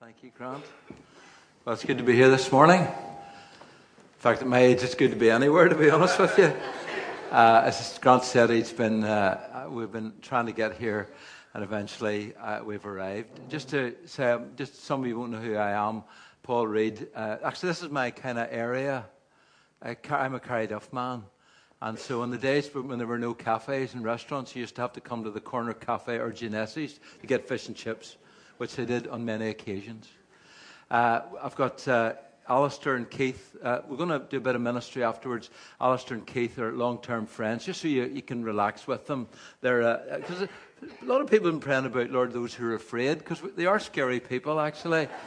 Thank you, Grant. Well, it's good to be here this morning. In fact, at my age, it's good to be anywhere, to be honest with you. Uh, as Grant said, he's been, uh, we've been trying to get here, and eventually uh, we've arrived. Just to say, um, just some of you won't know who I am. Paul Reid. Uh, actually, this is my kind of area. I, I'm a Carryduff man. And so, in the days when there were no cafes and restaurants, you used to have to come to the corner cafe or Genesis to get fish and chips which I did on many occasions. Uh, I've got uh, Alistair and Keith. Uh, we're going to do a bit of ministry afterwards. Alistair and Keith are long term friends, just so you, you can relax with them. They're because uh, a lot of people have been praying about Lord those who are afraid because they are scary people actually.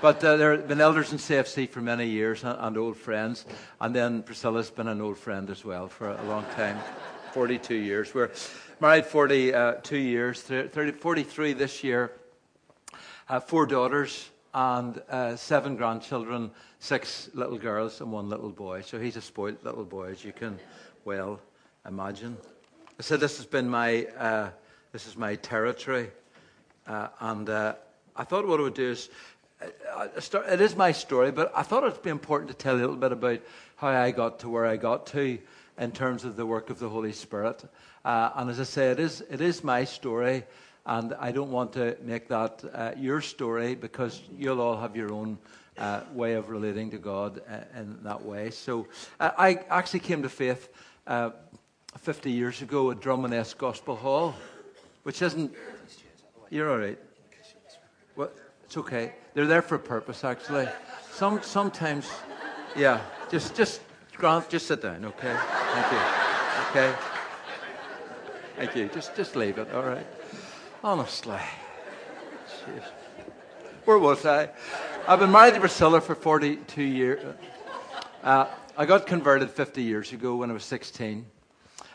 But uh, they've been elders in CFC for many years and, and, old friends. And then Priscilla's been an old friend as well for a long time 42 years. We're married 42 uh, years, 30, 43 this year uh, four daughters and uh, seven grandchildren, six little girls and one little boy. So he's a spoiled little boy, as you can well imagine. I said this has been my uh, this is my territory, uh, and uh, I thought what I would do is. Uh, it is my story, but I thought it'd be important to tell you a little bit about how I got to where I got to in terms of the work of the Holy Spirit. and as I say, it is, it is my story. And I don't want to make that uh, your story because you'll all have your own uh, way of relating to God uh, in that way. So uh, I actually came to faith uh, 50 years ago at Drummond Gospel Hall, which isn't. You're all right. Well, it's okay. They're there for a purpose, actually. Some, sometimes, yeah, just, just, Grant, just sit down, okay? Thank you. Okay? Thank you. Just, just leave it, all right? Honestly. Jeez. Where was I? I've been married to Priscilla for 42 years. Uh, I got converted 50 years ago when I was 16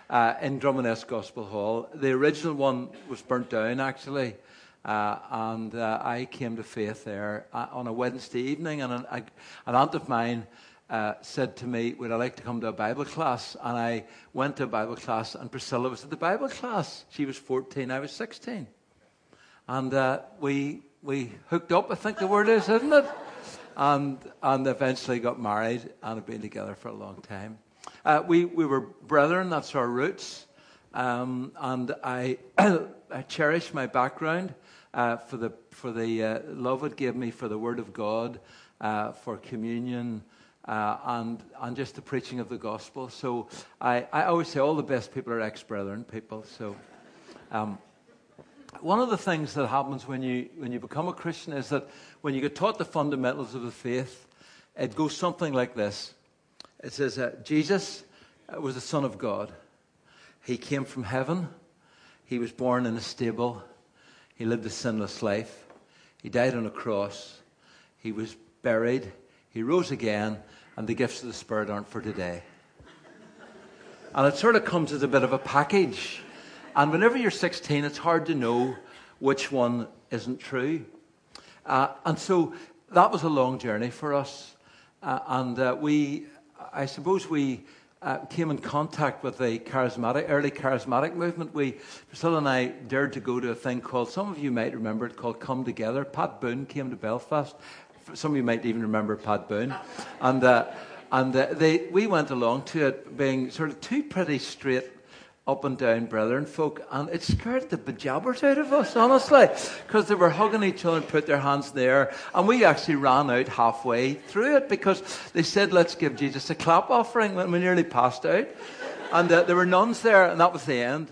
uh, in Drummond Gospel Hall. The original one was burnt down, actually. Uh, and uh, I came to faith there uh, on a Wednesday evening, and an, an aunt of mine uh, said to me, Would I like to come to a Bible class? And I went to a Bible class, and Priscilla was at the Bible class. She was 14, I was 16. And uh, we, we hooked up, I think the word is, isn't it? And, and eventually got married and have been together for a long time. Uh, we, we were brethren, that's our roots. Um, and I, I cherish my background uh, for the, for the uh, love it gave me for the Word of God, uh, for communion, uh, and, and just the preaching of the gospel. So I, I always say all the best people are ex brethren people. So um, one of the things that happens when you, when you become a Christian is that when you get taught the fundamentals of the faith, it goes something like this It says, uh, Jesus was the Son of God. He came from heaven. He was born in a stable. He lived a sinless life. He died on a cross. He was buried. He rose again and the gifts of the Spirit aren't for today. And it sort of comes as a bit of a package. And whenever you're 16, it's hard to know which one isn't true. Uh, and so that was a long journey for us. Uh, and uh, we, I suppose we uh, came in contact with the charismatic, early charismatic movement. We, Priscilla and I dared to go to a thing called, some of you might remember it, called Come Together. Pat Boone came to Belfast some of you might even remember Pat Boone. And, uh, and uh, they, we went along to it being sort of two pretty straight up and down brethren folk, and it scared the bejabbers out of us, honestly, because they were hugging each other and put their hands in the air, and we actually ran out halfway through it because they said, "Let's give Jesus a clap offering." When we nearly passed out, and uh, there were nuns there, and that was the end.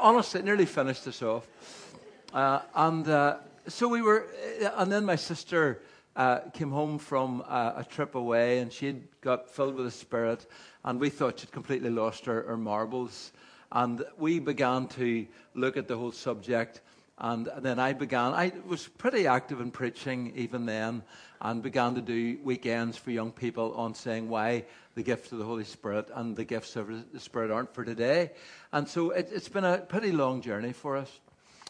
honestly, it nearly finished us off, uh, and uh, so we were, uh, and then my sister uh, came home from uh, a trip away, and she got filled with the Spirit, and we thought she'd completely lost her, her marbles. And we began to look at the whole subject. And then I began, I was pretty active in preaching even then, and began to do weekends for young people on saying why the gifts of the Holy Spirit and the gifts of the Spirit aren't for today. And so it, it's been a pretty long journey for us.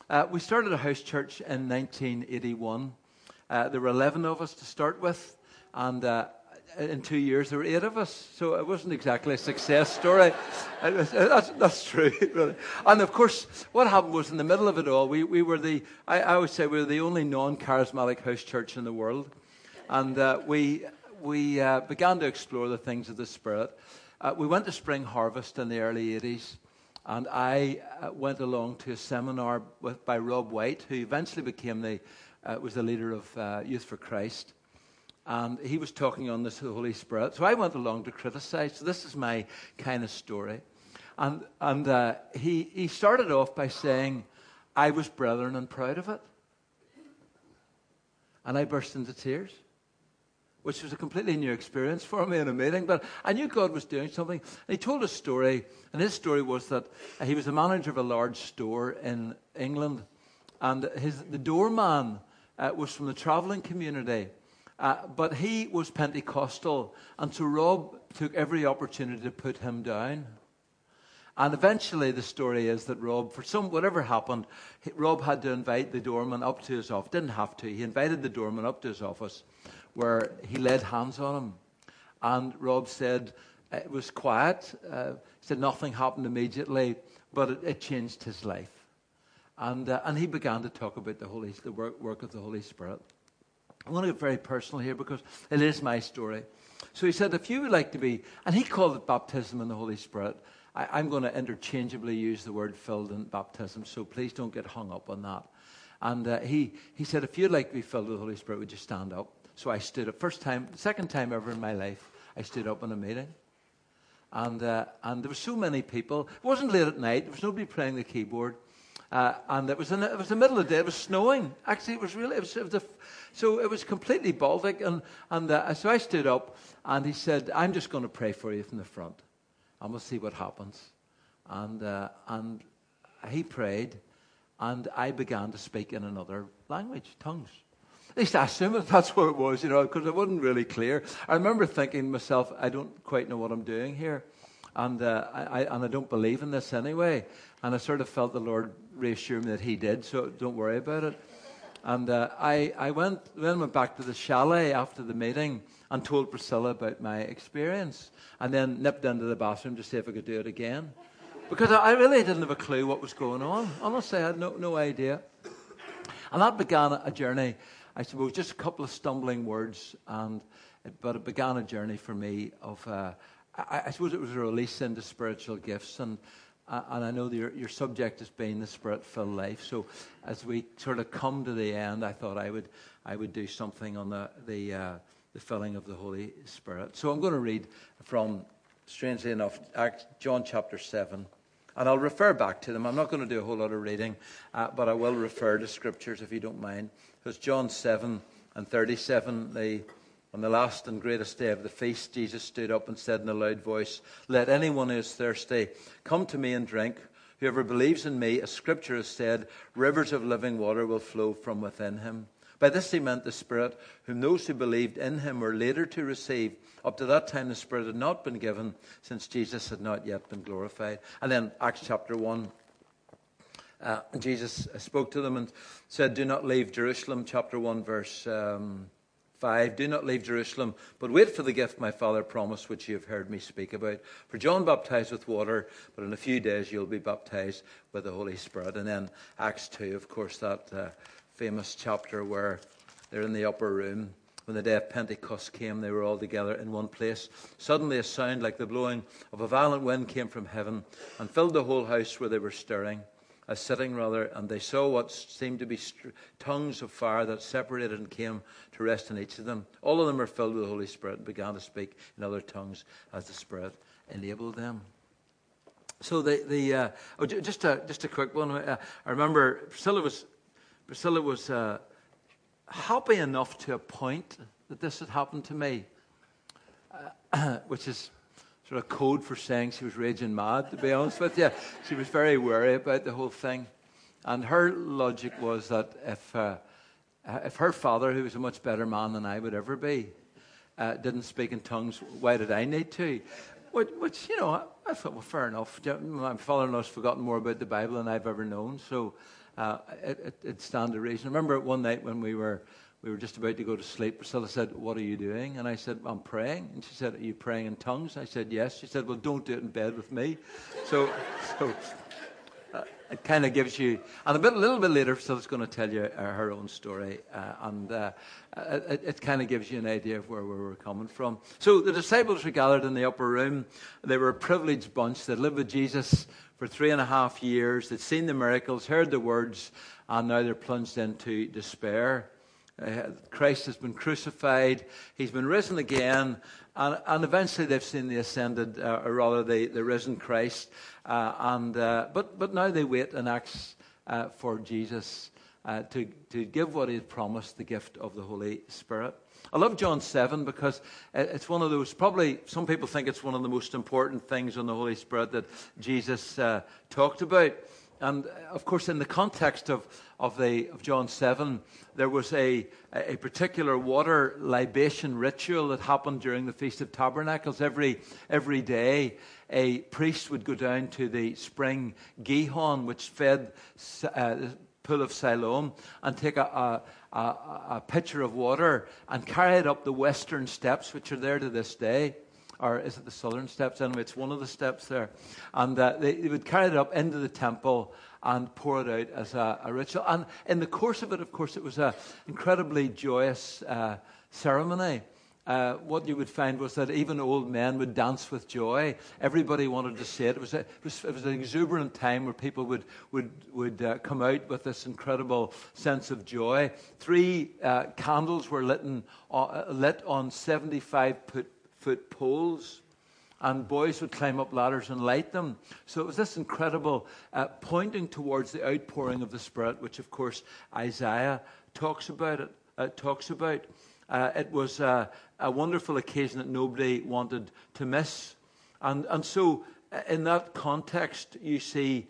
Uh, we started a house church in 1981. Uh, there were 11 of us to start with, and uh, in two years, there were eight of us, so it wasn't exactly a success story. Was, that's, that's, true, really. And of course, what happened was in the middle of it all, we, we were the, I, I would say, we were the only non charismatic house church in the world. And uh, we, we uh, began to explore the things of the Spirit. Uh, we went to Spring Harvest in the early 80s, and I uh, went along to a seminar with, by Rob White, who eventually became the, uh, was the leader of uh, Youth for Christ and he was talking on this Holy Spirit. So I went along to criticize. So this is my kind of story. And, and uh, he, he started off by saying, I was brethren and proud of it. And I burst into tears, which was a completely new experience for me in a meeting. But I knew God was doing something. And he told a story, and his story was that he was a manager of a large store in England. And his, the doorman uh, was from the traveling community. Uh, but he was Pentecostal, and so Rob took every opportunity to put him down. And eventually, the story is that Rob, for some whatever happened, Rob had to invite the doorman up to his office. Didn't have to. He invited the doorman up to his office, where he laid hands on him. And Rob said it was quiet. Uh, he said nothing happened immediately, but it, it changed his life. And uh, and he began to talk about the Holy, the work, work of the Holy Spirit. I want to get very personal here because it is my story. So he said, if you would like to be, and he called it baptism in the Holy Spirit. I, am going to interchangeably use the word filled in baptism, so please don't get hung up on that. And uh, he, he said, if you'd like to be filled with the Holy Spirit, would you stand up? So I stood up. First time, second time ever in my life, I stood up in a meeting. And, uh, and there were so many people. It wasn't late at night. There was nobody playing the keyboard. Uh, and it was, in, it was the middle of the day. It was snowing. Actually, it was really, it was, it was a, so it was completely Baltic. And, and uh, so I stood up and he said, I'm just going to pray for you from the front. And we'll see what happens. And, uh, and he prayed and I began to speak in another language, tongues. At least I assume that that's what it was, you know, because it wasn't really clear. I remember thinking to myself, I don't quite know what I'm doing here. And, uh, I, and I don't believe in this anyway. And I sort of felt the Lord reassure me that He did, so don't worry about it. And uh, I, I went, then went back to the chalet after the meeting and told Priscilla about my experience. And then nipped into the bathroom to see if I could do it again. Because I really didn't have a clue what was going on. Honestly, I had no, no idea. And that began a journey, I suppose, just a couple of stumbling words, and but it began a journey for me of, uh, I, I, suppose it was a release into spiritual gifts. And uh, and I know your, your subject has been the spirit filled life. So as we sort of come to the end, I thought I would, I would do something on the, the, uh, the filling of the Holy Spirit. So I'm going to read from, strangely enough, John chapter 7. And I'll refer back to them. I'm not going to do a whole lot of reading, uh, but I will refer to scriptures if you don't mind. Because John 7 and 37, the on the last and greatest day of the feast, Jesus stood up and said in a loud voice, Let anyone who is thirsty come to me and drink. Whoever believes in me, as scripture has said, rivers of living water will flow from within him. By this he meant the Spirit, whom those who believed in him were later to receive. Up to that time, the Spirit had not been given, since Jesus had not yet been glorified. And then Acts chapter 1. Uh, Jesus spoke to them and said, Do not leave Jerusalem, chapter 1, verse. Um, 5 Do not leave Jerusalem, but wait for the gift my Father promised, which you have heard me speak about. For John baptized with water, but in a few days you'll be baptized with the Holy Spirit. And then Acts 2, of course, that uh, famous chapter where they're in the upper room. When the day of Pentecost came, they were all together in one place. Suddenly, a sound like the blowing of a violent wind came from heaven and filled the whole house where they were stirring uh, sitting rather, and they saw what seemed to be tongues of fire that separated and came to rest on each of them. All of them were filled with the Holy Spirit and began to speak in other tongues as the Spirit enabled them. So the the uh, oh, just a just a quick one. Uh, I remember Priscilla was Priscilla was uh, happy enough to a point that this had happened to me, uh, which is sort of code for saying she was raging mad, to be honest with you. She was very worried about the whole thing. And her logic was that if, uh, if her father, who was a much better man than I would ever be, uh, didn't speak in tongues, why did I need to? Which, which, you know, I, I thought, well, fair enough. My father-in-law's forgotten more about the Bible than I've ever known, so uh, it, it, it stand to reason. I remember one night when we were we were just about to go to sleep. Priscilla said, What are you doing? And I said, I'm praying. And she said, Are you praying in tongues? I said, Yes. She said, Well, don't do it in bed with me. So, so uh, it kind of gives you, and a bit, a little bit later, Priscilla's going to tell you uh, her own story, uh, and uh, it, it kind of gives you an idea of where we were coming from. So the disciples were gathered in the upper room. They were a privileged bunch. They'd lived with Jesus for three and a half years. They'd seen the miracles, heard the words, and now they're plunged into despair. Uh, Christ has been crucified, he's been risen again, and, and eventually they've seen the ascended, uh, or rather the, the risen Christ. Uh, and, uh, but, but now they wait in Acts uh, for Jesus to, to give what he had promised, the gift of the Holy Spirit. I love John 7 because it's one of those, probably some people think it's one of the most important things on the Holy Spirit that Jesus talked about. And of course, in the context of, of, the, of John 7, there was a, a particular water libation ritual that happened during the Feast of Tabernacles. Every, every day, a priest would go down to the spring Gihon, which fed uh, the pool of Siloam, and take a, a, a, a pitcher of water and carry it up the western steps, which are there to this day or is it the southern steps? Anyway, it's one of the steps there. And uh, they, they, would carry it up into the temple and pour it out as a, a ritual. And in the course of it, of course, it was an incredibly joyous uh, ceremony. Uh, what you would find was that even old men would dance with joy. Everybody wanted to see it. It was, a, it was, it was an exuberant time where people would, would, would uh, come out with this incredible sense of joy. Three uh, candles were lit, in, uh, lit on 75 foot foot poles, and boys would climb up ladders and light them. So it was this incredible uh, pointing towards the outpouring of the Spirit, which of course Isaiah talks about. It uh, talks about. Uh, it was a wonderful occasion that nobody wanted to miss, and and so uh, in that context, you see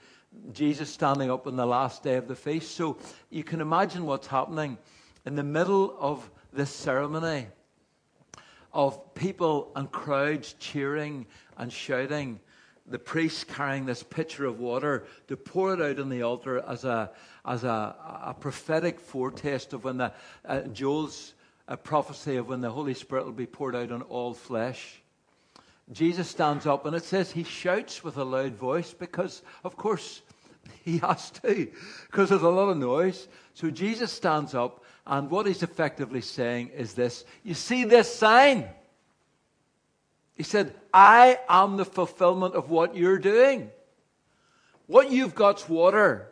Jesus standing up on the last day of the feast. So you can imagine what's happening in the middle of this ceremony of people and crowds cheering and shouting. The priest carrying this pitcher of water to pour it out on the altar as a, as a, a prophetic foretaste of when the, uh, Joel's uh, prophecy of when the Holy Spirit will be poured out on all flesh. Jesus stands up and it says he shouts with a loud voice because, of course, he has to, because there's a lot of noise. So Jesus stands up and what he's effectively saying is this You see this sign? He said, I am the fulfillment of what you're doing. What you've got's water.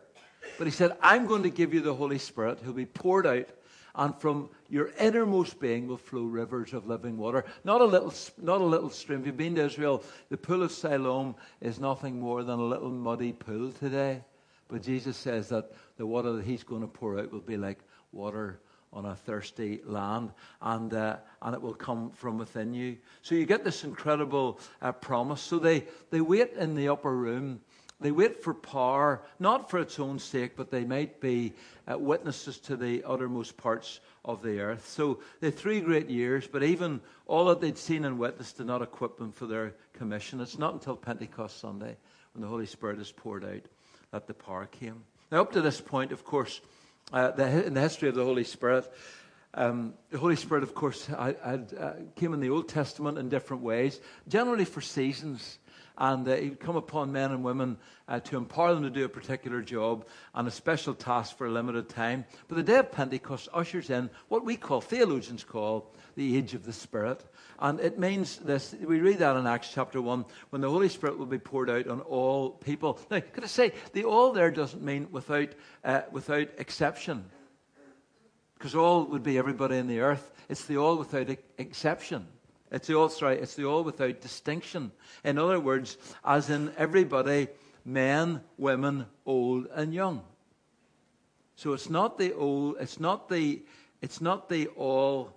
But he said, I'm going to give you the Holy Spirit who'll be poured out, and from your innermost being will flow rivers of living water. Not a little, not a little stream. If you've been to Israel, the pool of Siloam is nothing more than a little muddy pool today. But Jesus says that the water that he's going to pour out will be like water on a thirsty land, and, uh, and it will come from within you. So you get this incredible uh, promise. So they, they wait in the upper room. They wait for power, not for its own sake, but they might be uh, witnesses to the uttermost parts of the earth. So they three great years, but even all that they'd seen and witnessed did not equip them for their commission. It's not until Pentecost Sunday, when the Holy Spirit is poured out, that the power came. Now, up to this point, of course, uh, the, in the history of the Holy Spirit. Um, the Holy Spirit, of course, I, uh, came in the Old Testament in different ways, generally for seasons. And uh, he would come upon men and women uh, to empower them to do a particular job and a special task for a limited time. But the day of Pentecost ushers in what we call, theologians call, the age of the Spirit. And it means this. We read that in Acts chapter 1 when the Holy Spirit will be poured out on all people. Now, could I say, the all there doesn't mean without, uh, without exception. Because all would be everybody in the earth. It's the all without exception. It's the all, sorry, it's the all without distinction. In other words, as in everybody, men, women, old and young. So it's not the old, it's not the, it's not the all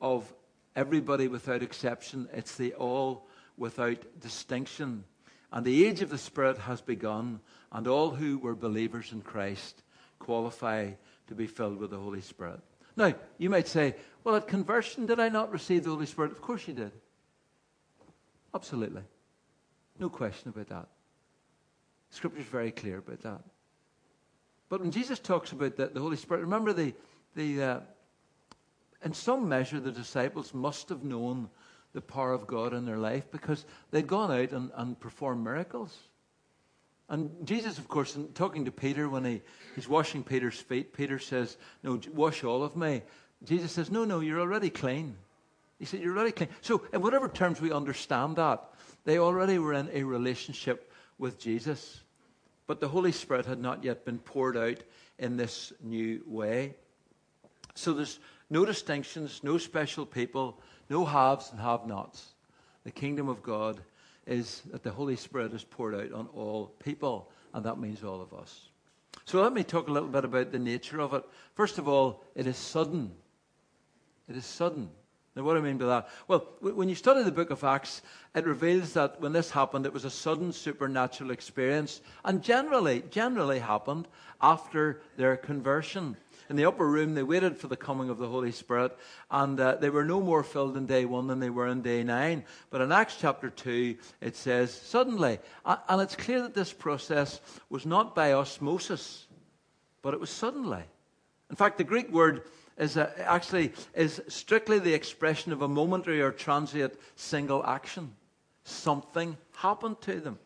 of everybody without exception. It's the all without distinction. And the age of the Spirit has begun, and all who were believers in Christ qualify to be filled with the Holy Spirit. Now, you might say, well, at conversion, did I not receive the Holy Spirit? Of course you did. Absolutely. No question about that. Scripture is very clear about that. But when Jesus talks about the, the Holy Spirit, remember the, the, uh, in some measure, the disciples must have known the power of God in their life because they'd gone out and, and performed miracles. And Jesus, of course, in talking to Peter when he, he's washing Peter's feet, Peter says, No, wash all of me. Jesus says, No, no, you're already clean. He said, You're already clean. So, in whatever terms we understand that, they already were in a relationship with Jesus. But the Holy Spirit had not yet been poured out in this new way. So there's no distinctions, no special people, no haves and have nots. The kingdom of God is that the Holy Spirit is poured out on all people, and that means all of us. So let me talk a little bit about the nature of it. First of all, it is sudden. It is sudden. Now, what do I mean by that? Well, when you study the book of Acts, it reveals that when this happened, it was a sudden supernatural experience, and generally, generally happened after their conversion in the upper room, they waited for the coming of the Holy Spirit, and uh, they were no more filled in day one than they were in day nine. But in Acts chapter 2, it says, suddenly, and it's clear that this process was not by osmosis, but it was suddenly. In fact, the Greek word is uh, actually is strictly the expression of a momentary or transient single action. Something happened to them.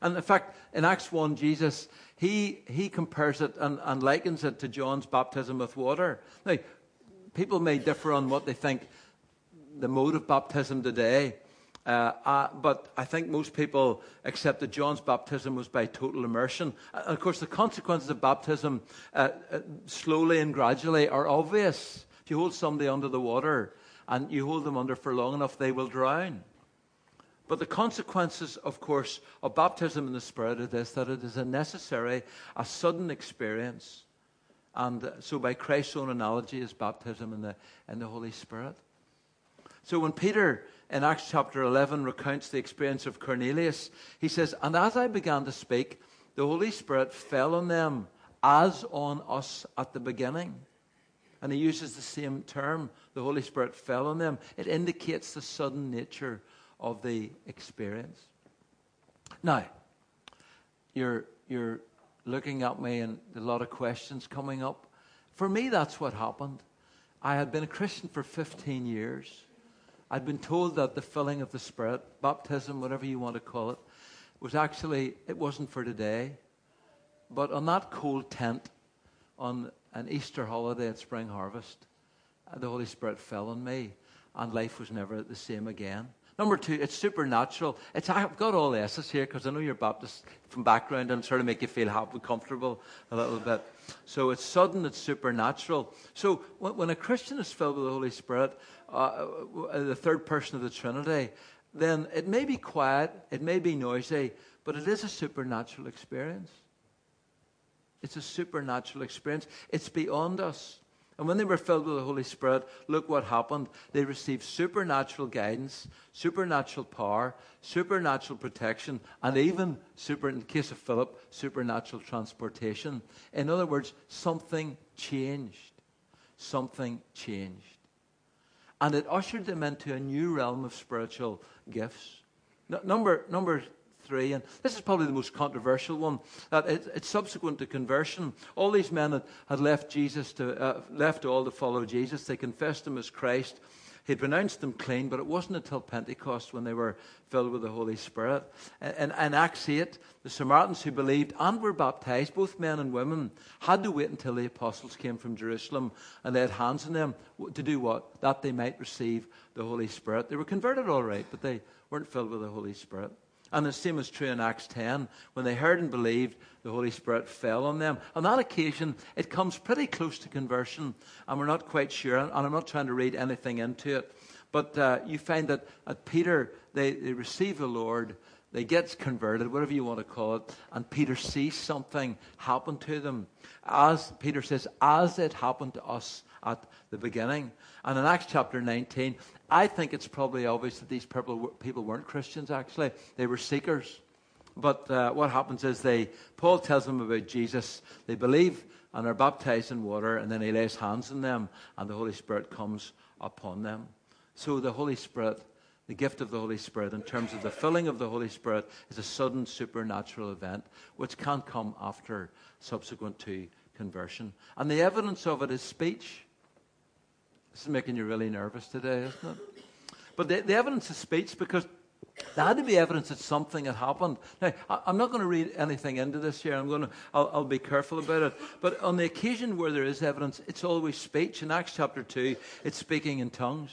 And in fact, in Acts 1, Jesus he, he compares it and, and likens it to John's baptism with water. Now, people may differ on what they think the mode of baptism today. Uh, uh, but I think most people accept that John's baptism was by total immersion. And of course, the consequences of baptism, uh, uh, slowly and gradually, are obvious. If you hold somebody under the water and you hold them under for long enough, they will drown. But the consequences, of course, of baptism in the Spirit is this that it is a necessary, a sudden experience. And so, by Christ's own analogy, is baptism in the, in the Holy Spirit. So, when Peter in Acts chapter 11 recounts the experience of Cornelius, he says, And as I began to speak, the Holy Spirit fell on them as on us at the beginning. And he uses the same term, the Holy Spirit fell on them. It indicates the sudden nature of the experience. Now, you're, you're looking at me and a lot of questions coming up. For me, that's what happened. I had been a Christian for 15 years. I'd been told that the filling of the Spirit, baptism, whatever you want to call it, was actually, it wasn't for today. But on that cold tent on an Easter holiday at Spring Harvest, the Holy Spirit fell on me, and life was never the same again. Number two, it's supernatural. It's, I've got all S's here because I know you're Baptist from background and sort of make you feel happy, comfortable a little bit. So it's sudden, it's supernatural. So when, a Christian is filled with the Holy Spirit, uh, uh, the third person of the Trinity, then it may be quiet, it may be noisy, but it is a supernatural experience. It's a supernatural experience. It's beyond us. And when they were filled with the Holy Spirit, look what happened. They received supernatural guidance, supernatural power, supernatural protection, and even, super, in the case of Philip, supernatural transportation. In other words, something changed. Something changed. And it ushered them into a new realm of spiritual gifts. number, number three, and this is probably the most controversial one. That it, it's subsequent to conversion. All these men had, had left Jesus to uh, left all to follow Jesus. They confessed him as Christ. He pronounced them clean, but it wasn't until Pentecost when they were filled with the Holy Spirit. And in Acts 8, the Samaritans who believed and were baptized, both men and women, had to wait until the apostles came from Jerusalem and laid hands on them to do what? That they might receive the Holy Spirit. They were converted all right, but they weren't filled with the Holy Spirit. And the same is true in Acts 10. When they heard and believed, the Holy Spirit fell on them. On that occasion, it comes pretty close to conversion, and we're not quite sure, and I'm not trying to read anything into it. But uh, you find that at Peter, they, they receive the Lord, they get converted, whatever you want to call it, and Peter sees something happen to them. As Peter says, as it happened to us at the beginning. And in Acts chapter 19, I think it's probably obvious that these people, people weren't Christians, actually. They were seekers. But uh, what happens is they, Paul tells them about Jesus. They believe and are baptized in water, and then he lays hands on them, and the Holy Spirit comes upon them. So the Holy Spirit, the gift of the Holy Spirit, in terms of the filling of the Holy Spirit, is a sudden supernatural event which can't come after subsequent to conversion. And the evidence of it is speech This is making you really nervous today, isn't it? But the, the evidence of speech, because there had to be evidence that something had happened. Now, I, am not going to read anything into this here. I'm going to, I'll, I'll, be careful about it. But on the occasion where there is evidence, it's always speech. In Acts chapter 2, it's speaking in tongues.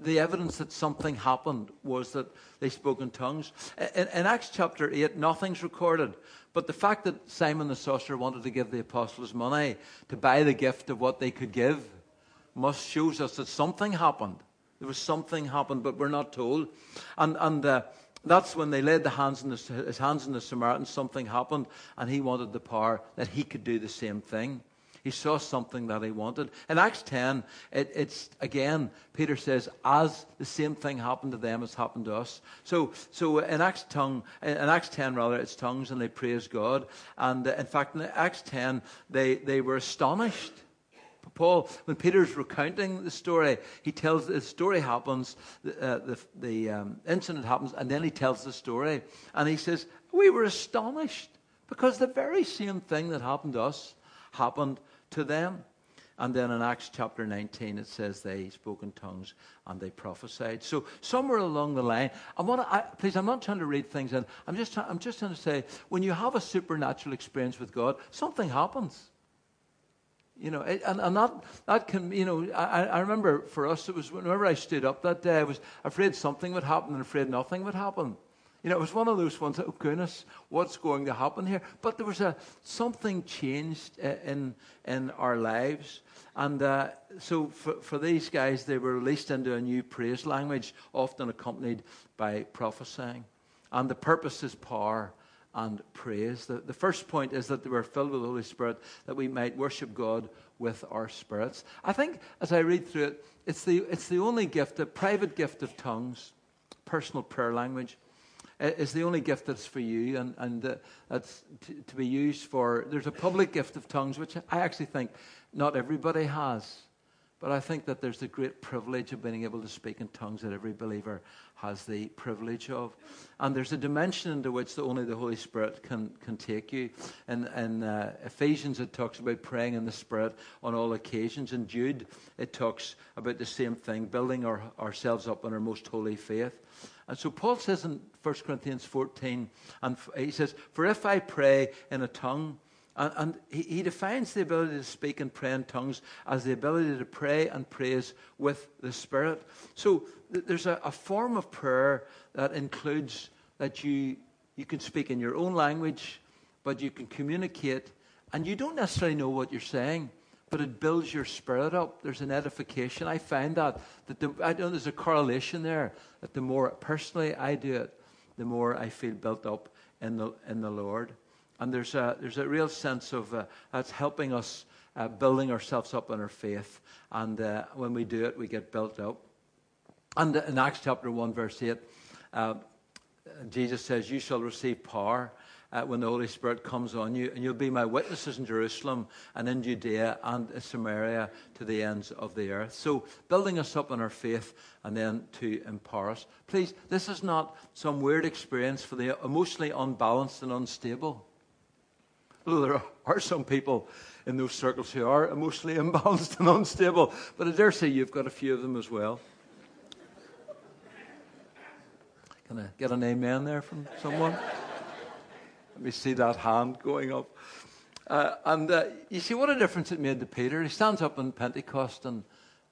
The evidence that something happened was that they spoke in tongues. In, in Acts chapter 8, nothing's recorded. But the fact that Simon the sorcerer wanted to give the apostles money to buy the gift of what they could give must shows us that something happened. There was something happened, but we're not told. And, and uh, that's when they laid the hands the, his hands on the Samaritan, something happened, and he wanted the power that he could do the same thing. He saw something that he wanted. In Acts 10, it, it's again, Peter says, as the same thing happened to them as happened to us. So, so in Acts tongue, in Acts 10 rather, it's tongues and they praise God. And uh, in fact, in Acts 10, they, they were astonished. Paul, when Peter's recounting the story, he tells the story happens, uh, the, the um, incident happens, and then he tells the story. And he says, We were astonished because the very same thing that happened to us happened to them. And then in Acts chapter 19, it says they spoke in tongues and they prophesied. So somewhere along the line, I want to, I, please, I'm not trying to read things in. I'm just, I'm just trying to say, when you have a supernatural experience with God, something happens. You know, and, and that, that can, you know, I, I remember for us, it was whenever I stood up that day, I was afraid something would happen and afraid nothing would happen. You know, it was one of those ones, oh goodness, what's going to happen here? But there was a, something changed in, in our lives. And uh, so for, for these guys, they were released into a new praise language, often accompanied by prophesying. And the purpose is power and praise. The, the first point is that they were filled with the Holy Spirit, that we might worship God with our spirits. I think as I read through it, it's the, it's the only gift, a private gift of tongues, personal prayer language is the only gift that's for you and, and uh, that's to, to, be used for. There's a public gift of tongues, which I actually think not everybody has. But I think that there's the great privilege of being able to speak in tongues that every believer has the privilege of. And there's a dimension into which the, only the Holy Spirit can, can take you. In, in uh, Ephesians, it talks about praying in the Spirit on all occasions. In Jude, it talks about the same thing, building our, ourselves up in our most holy faith. And so Paul says in 1 Corinthians 14, and he says, For if I pray in a tongue, and, and he, he, defines the ability to speak and pray in tongues as the ability to pray and praise with the Spirit. So th- there's a, a, form of prayer that includes that you, you can speak in your own language, but you can communicate, and you don't necessarily know what you're saying but it builds your spirit up. There's an edification. I find that that the, I know there's a correlation there. That the more personally I do it, the more I feel built up in the in the Lord. And there's a there's a real sense of uh, that's helping us uh, building ourselves up in our faith. And uh, when we do it, we get built up. And in Acts chapter one verse eight, uh, Jesus says, "You shall receive power." uh, when the Holy Spirit comes on you, and you'll be my witnesses in Jerusalem and in Judea and in Samaria to the ends of the earth. So, building us up in our faith and then to empower us. Please, this is not some weird experience for the emotionally unbalanced and unstable. There are some people in those circles who are emotionally imbalanced and unstable, but I dare say you've got a few of them as well. Can I get an amen there from someone? Let me see that hand going up. Uh, and uh, you see what a difference it made to Peter. He stands up on Pentecost and,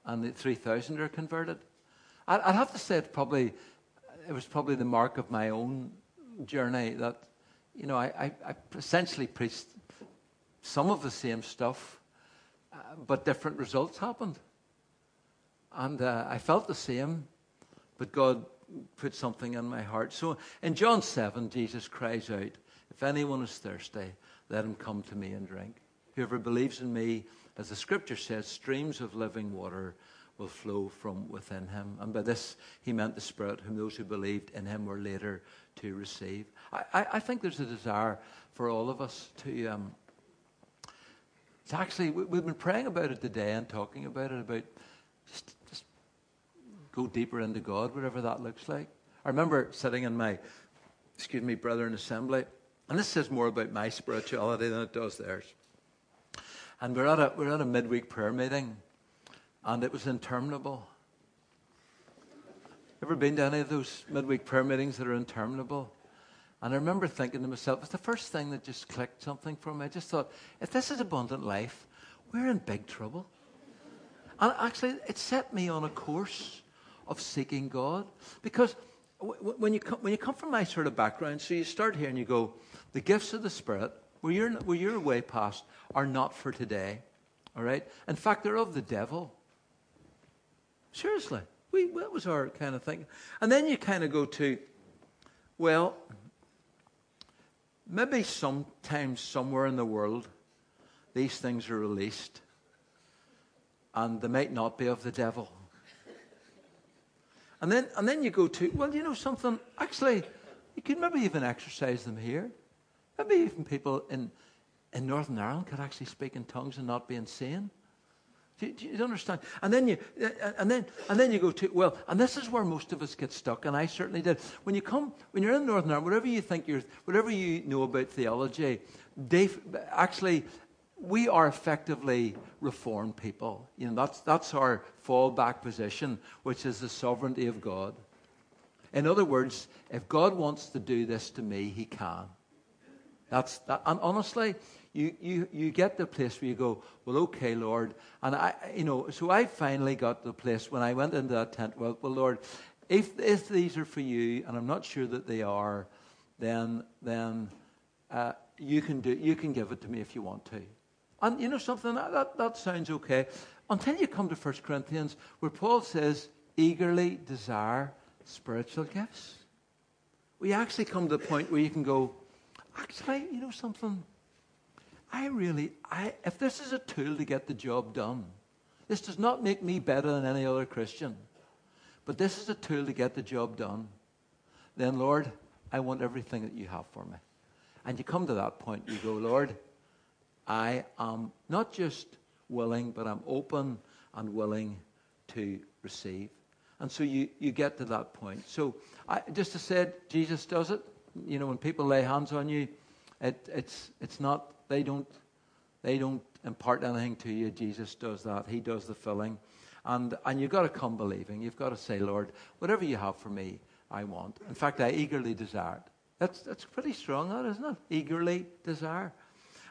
and the 3,000 are converted. I'd, I'd have to say it probably, it was probably the mark of my own journey that, you know, I, I, I essentially preached some of the same stuff, uh, but different results happened. And uh, I felt the same, but God put something in my heart. So in John 7, Jesus cries out, if anyone is thirsty, let him come to me and drink. Whoever believes in me, as the scripture says, streams of living water will flow from within him. And by this, he meant the Spirit, whom those who believed in him were later to receive. I, I, I think there's a desire for all of us to. Um, actually, we, we've been praying about it today and talking about it, about just, just go deeper into God, whatever that looks like. I remember sitting in my, excuse me, brother in assembly and this says more about my spirituality than it does theirs. And we're at a, we're at a midweek prayer meeting. And it was interminable. Ever been to any of those midweek prayer meetings that are interminable? And I remember thinking to myself, it's the first thing that just clicked something for me. I just thought, if this is abundant life, we're in big trouble. And actually, it set me on a course of seeking God. Because when you, come, when you come from my sort of background, so you start here and you go, the gifts of the Spirit, where you're, where you're way past, are not for today. All right? In fact, they're of the devil. Seriously. We, that was our kind of thing. And then you kind of go to, well, maybe sometimes somewhere in the world these things are released and they might not be of the devil. And then, and then you go to, well, you know something? Actually, you could maybe even exercise them here. Maybe even people in, in Northern Ireland could actually speak in tongues and not be insane. Do you, do you, understand? And then you, and then, and then you go to well, and this is where most of us get stuck, and I certainly did. When you come, when you're in Northern Ireland, whatever you think you're, whatever you know about theology, they actually we are effectively reformed people. You know, that's, that's our fallback position, which is the sovereignty of God. In other words, if God wants to do this to me, he can. That's that. And honestly, you, you, you get the place where you go, well, okay, Lord. And I, you know, so I finally got the place when I went into that tent, well, well Lord, if, if these are for you, and I'm not sure that they are, then, then uh, you, can do, you can give it to me if you want to. And you know something, that, that, that sounds okay. Until you come to 1 Corinthians, where Paul says, eagerly desire spiritual gifts. We actually come to the point where you can go, actually, you know something? I really, I, if this is a tool to get the job done, this does not make me better than any other Christian, but this is a tool to get the job done, then, Lord, I want everything that you have for me. And you come to that point, you go, Lord, I am not just willing, but I'm open and willing to receive. And so you, you get to that point. So I, just to say, Jesus does it. You know, when people lay hands on you, it, it's, it's not, they don't, they don't impart anything to you. Jesus does that. He does the filling. And, and you've got to come believing. You've got to say, Lord, whatever you have for me, I want. In fact, I eagerly desire That's, that's pretty strong, that, isn't it? Eagerly desire.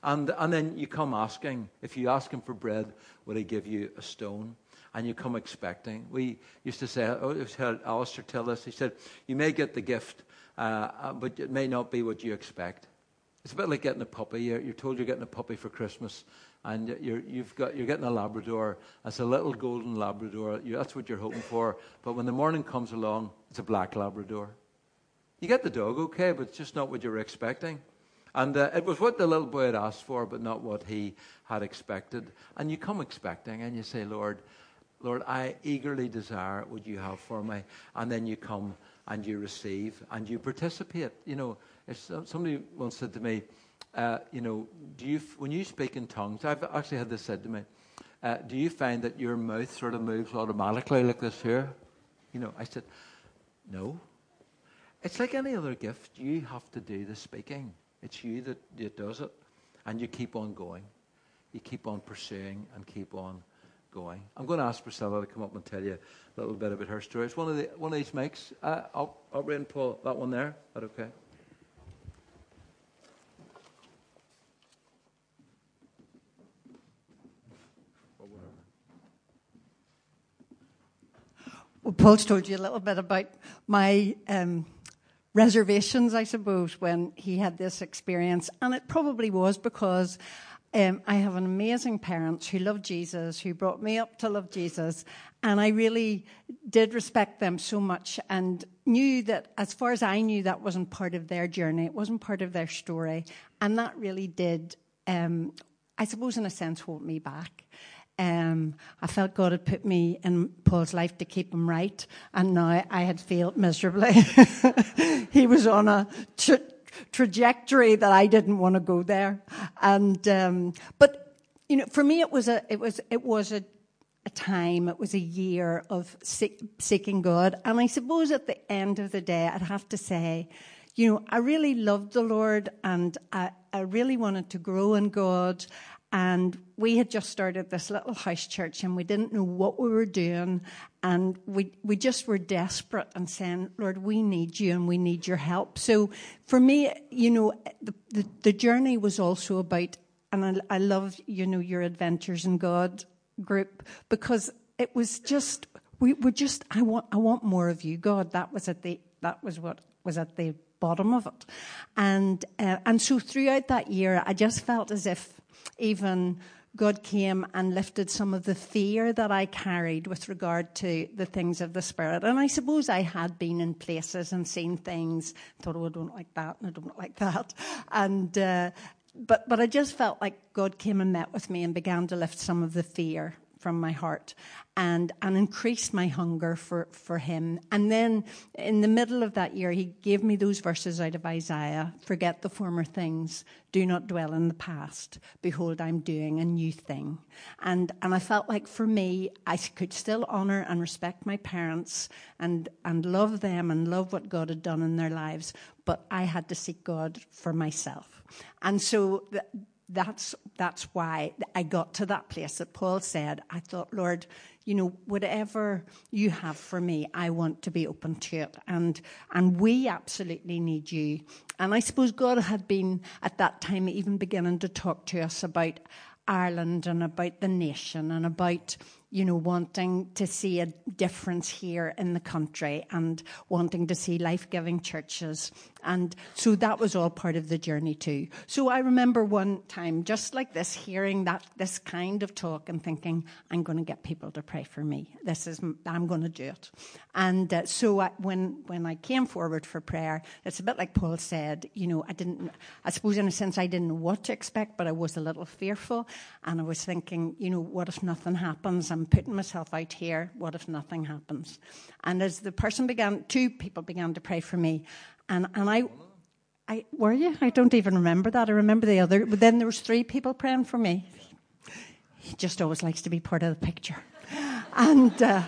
And, and then you come asking, if you ask him for bread, will he give you a stone? And you come expecting. We used to say, oh, I've heard Alistair tell us, he said, you may get the gift, uh, uh, but it may not be what you expect. It's a bit like getting a puppy. You're, you're told you're getting a puppy for Christmas, and you're, you've got, you're getting a Labrador. It's a little golden Labrador. You, that's what you're hoping for. But when the morning comes along, it's a black Labrador. You get the dog okay, but it's just not what you were expecting. And uh, it was what the little boy had asked for, but not what he had expected. And you come expecting, and you say, Lord, Lord, I eagerly desire what you have for me. And then you come and you receive and you participate. You know, somebody once said to me, uh, you know, do you, when you speak in tongues, I've actually had this said to me, uh, do you find that your mouth sort of moves automatically like this here? You know, I said, no. It's like any other gift. You have to do the speaking. It's you that, that does it. And you keep on going. You keep on pursuing and keep on going. I'm going to ask Priscilla to come up and tell you a little bit about her story. It's one of, the, one of these mics. Uh, I'll, I'll pull that one there. Is that okay? Well, Paul's told you a little bit about my um, reservations, I suppose, when he had this experience. And it probably was because um, I have an amazing parents who love Jesus, who brought me up to love Jesus. And I really did respect them so much and knew that, as far as I knew, that wasn't part of their journey, it wasn't part of their story. And that really did, um, I suppose, in a sense, hold me back. Um, I felt God had put me in Paul's life to keep him right, and now I had failed miserably. he was on a tra- trajectory that I didn't want to go there, and um, but you know, for me, it was a it was it was a, a time. It was a year of seek, seeking God, and I suppose at the end of the day, I'd have to say, you know, I really loved the Lord, and I, I really wanted to grow in God and we had just started this little house church and we didn't know what we were doing. And we we just were desperate and saying lord we need you and we need your help. So for me you know the the, the journey was also about and I, I love you know your adventures in god group because it was just we were just i want i want more of you god. That was at the that was what was at the bottom of it. And uh, and so throughout that year i just felt as if even God came and lifted some of the fear that I carried with regard to the things of the Spirit. And I suppose I had been in places and seen things, thought, oh, I don't like that, and I don't like that. And, uh, but, but I just felt like God came and met with me and began to lift some of the fear from my heart and, and increased my hunger for, for him. And then in the middle of that year, he gave me those verses out of Isaiah Forget the former things, do not dwell in the past. Behold, I'm doing a new thing. And, and I felt like for me, I could still honor and respect my parents and, and love them and love what God had done in their lives, but I had to seek God for myself. And so that's that's why I got to that place that Paul said. I thought, Lord, you know, whatever you have for me, I want to be open to it, and and we absolutely need you. And I suppose God had been at that time even beginning to talk to us about Ireland and about the nation and about you know, wanting to see a difference here in the country and wanting to see life giving churches. And so that was all part of the journey too. So I remember one time, just like this, hearing that, this kind of talk and thinking, I'm going to get people to pray for me. This is, I'm going to do it. And uh, so I, when, when I came forward for prayer, it's a bit like Paul said, you know, I didn't, I suppose in a sense I didn't know what to expect, but I was a little fearful. And I was thinking, you know, what if nothing happens? I'm putting myself out here. What if nothing happens? And as the person began, two people began to pray for me, and and I. I, were you? I don't even remember that. I remember the other. But then there was three people praying for me. He just always likes to be part of the picture, and uh,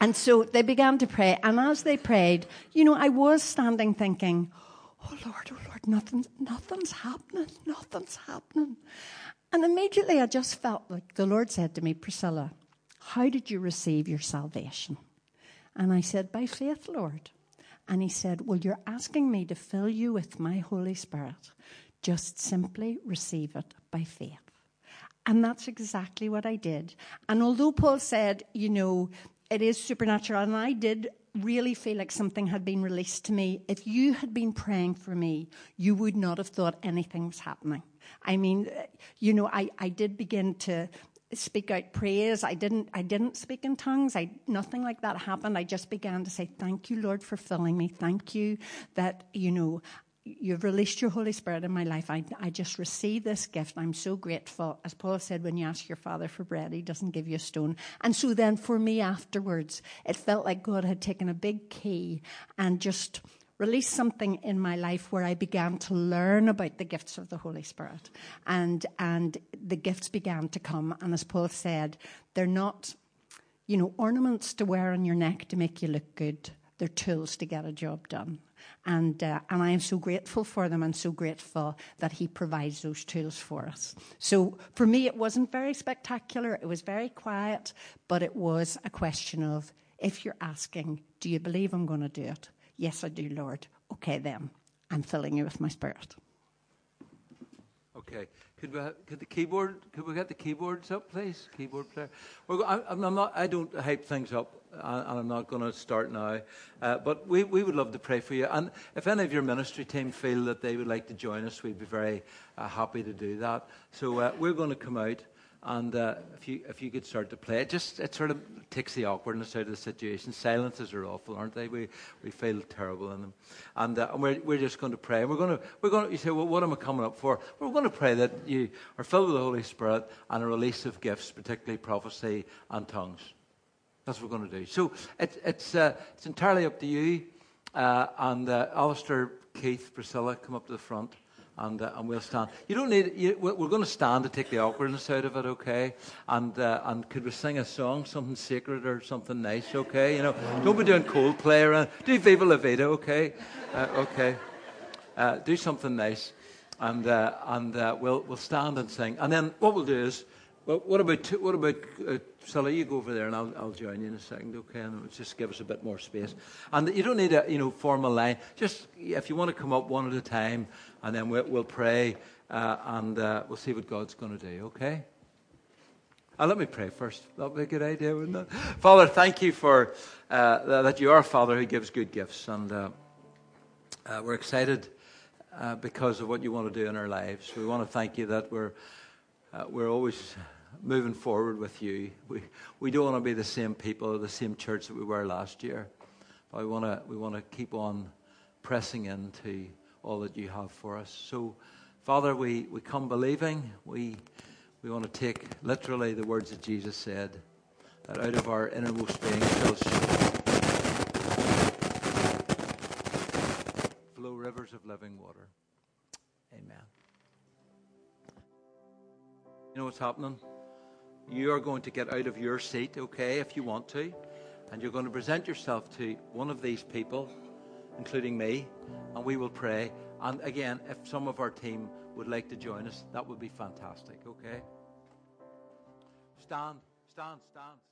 and so they began to pray. And as they prayed, you know, I was standing thinking, "Oh Lord, oh Lord, nothing, nothing's happening, nothing's happening." And immediately I just felt like the Lord said to me, Priscilla, how did you receive your salvation? And I said, By faith, Lord. And he said, Well, you're asking me to fill you with my Holy Spirit. Just simply receive it by faith. And that's exactly what I did. And although Paul said, you know, it is supernatural, and I did really feel like something had been released to me, if you had been praying for me, you would not have thought anything was happening. I mean, you know, I, I did begin to speak out praise. I didn't I didn't speak in tongues. I nothing like that happened. I just began to say, Thank you, Lord, for filling me. Thank you that, you know, you've released your Holy Spirit in my life. I, I just received this gift. I'm so grateful. As Paul said, when you ask your father for bread, he doesn't give you a stone. And so then for me afterwards, it felt like God had taken a big key and just released something in my life where I began to learn about the gifts of the Holy Spirit. And, and the gifts began to come. And as Paul said, they're not, you know, ornaments to wear on your neck to make you look good. They're tools to get a job done. And, uh, and I am so grateful for them and so grateful that he provides those tools for us. So for me, it wasn't very spectacular. It was very quiet, but it was a question of if you're asking, do you believe I'm going to do it? Yes, I do, Lord. Okay, then. I'm filling you with my spirit. Okay. Could we could the keyboard could we get the keyboards up, please? Keyboard player. I, am not. I don't hype things up, uh, and I'm not going to start now. Uh, but we, we would love to pray for you. And if any of your ministry team feel that they would like to join us, we'd be very uh, happy to do that. So uh, we're going to come out. And uh, if you if you could start to play, it just it sort of takes the awkwardness out of the situation. Silences are awful, aren't they? We we feel terrible in them, and, uh, and we're we're just going to pray. And we're going to we're going to you say, well, what am I coming up for? We're going to pray that you are filled with the Holy Spirit and a release of gifts, particularly prophecy and tongues. That's what we're going to do. So it, it's uh, it's entirely up to you. Uh, and uh, Alistair, Keith, Priscilla, come up to the front and, uh, and we'll stand. You don't need, you, we're going to stand to take the awkwardness out of it, okay? And, uh, and could we sing a song, something sacred or something nice, okay? You know, don't be doing Coldplay or do Viva La Vida, okay? Uh, okay. Uh, do something nice. and uh, and uh, we'll we'll stand and sing. And then what we'll do is, well, what about what about uh, Sally? You go over there, and I'll I'll join you in a second, okay? And just give us a bit more space. And you don't need a you know formal line. Just if you want to come up one at a time, and then we'll, we'll pray, uh, and uh, we'll see what God's going to do. Okay. Uh, let me pray first. That'd be a good idea, wouldn't it? Father, thank you for uh, that you are a Father who gives good gifts, and uh, uh, we're excited uh, because of what you want to do in our lives. We want to thank you that we're, uh, we're always moving forward with you. We, we don't want to be the same people, the same church that we were last year. But we want to, we want to keep on pressing into all that you have for us. So, Father, we, we come believing. We, we want to take literally the words that Jesus said that out of our innermost being shall flow rivers of living water. Amen. You know what's happening? You are going to get out of your seat, okay, if you want to, and you're going to present yourself to one of these people, including me, and we will pray. And again, if some of our team would like to join us, that would be fantastic, okay? Stand, stand, stand.